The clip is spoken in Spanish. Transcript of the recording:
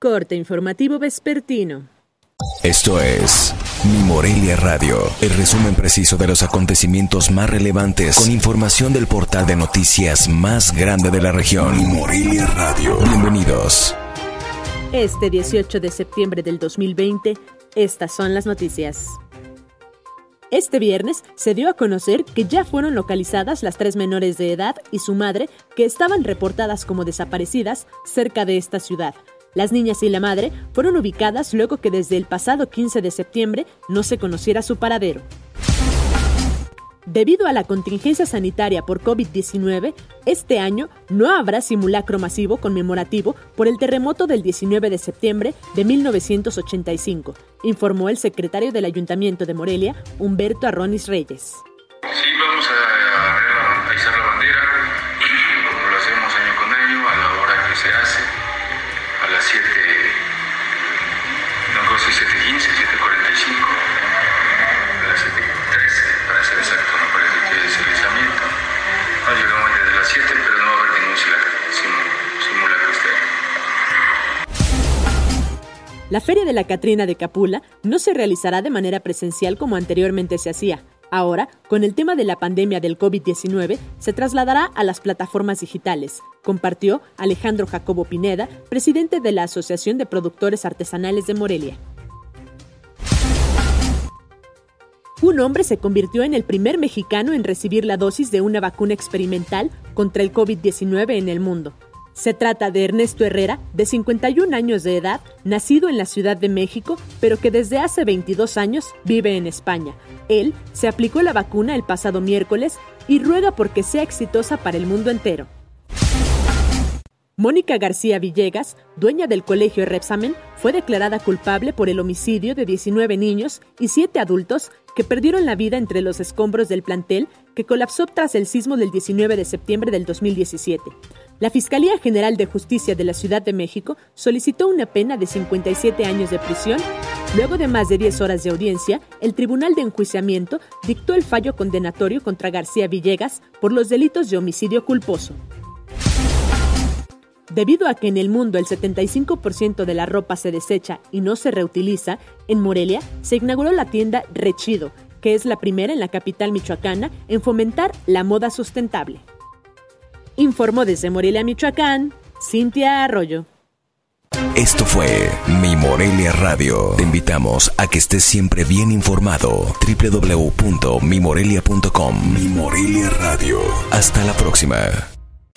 Corte informativo vespertino. Esto es Mi Morelia Radio, el resumen preciso de los acontecimientos más relevantes con información del portal de noticias más grande de la región. Mi Morelia Radio. Bienvenidos. Este 18 de septiembre del 2020, estas son las noticias. Este viernes se dio a conocer que ya fueron localizadas las tres menores de edad y su madre que estaban reportadas como desaparecidas cerca de esta ciudad. Las niñas y la madre fueron ubicadas luego que desde el pasado 15 de septiembre no se conociera su paradero. Debido a la contingencia sanitaria por COVID-19, este año no habrá simulacro masivo conmemorativo por el terremoto del 19 de septiembre de 1985, informó el secretario del Ayuntamiento de Morelia, Humberto Arronis Reyes. La Feria de la Catrina de Capula no se realizará de manera presencial como anteriormente se hacía. Ahora, con el tema de la pandemia del COVID-19, se trasladará a las plataformas digitales, compartió Alejandro Jacobo Pineda, presidente de la Asociación de Productores Artesanales de Morelia. Un hombre se convirtió en el primer mexicano en recibir la dosis de una vacuna experimental contra el COVID-19 en el mundo. Se trata de Ernesto Herrera, de 51 años de edad, nacido en la Ciudad de México, pero que desde hace 22 años vive en España. Él se aplicó la vacuna el pasado miércoles y ruega porque sea exitosa para el mundo entero. Mónica García Villegas, dueña del colegio Repsamen, fue declarada culpable por el homicidio de 19 niños y 7 adultos que perdieron la vida entre los escombros del plantel que colapsó tras el sismo del 19 de septiembre del 2017. La Fiscalía General de Justicia de la Ciudad de México solicitó una pena de 57 años de prisión. Luego de más de 10 horas de audiencia, el Tribunal de Enjuiciamiento dictó el fallo condenatorio contra García Villegas por los delitos de homicidio culposo. Debido a que en el mundo el 75% de la ropa se desecha y no se reutiliza, en Morelia se inauguró la tienda Rechido, que es la primera en la capital michoacana en fomentar la moda sustentable. Informó desde Morelia, Michoacán, Cintia Arroyo. Esto fue Mi Morelia Radio. Te invitamos a que estés siempre bien informado. www.mimorelia.com Mi Morelia Radio. Hasta la próxima.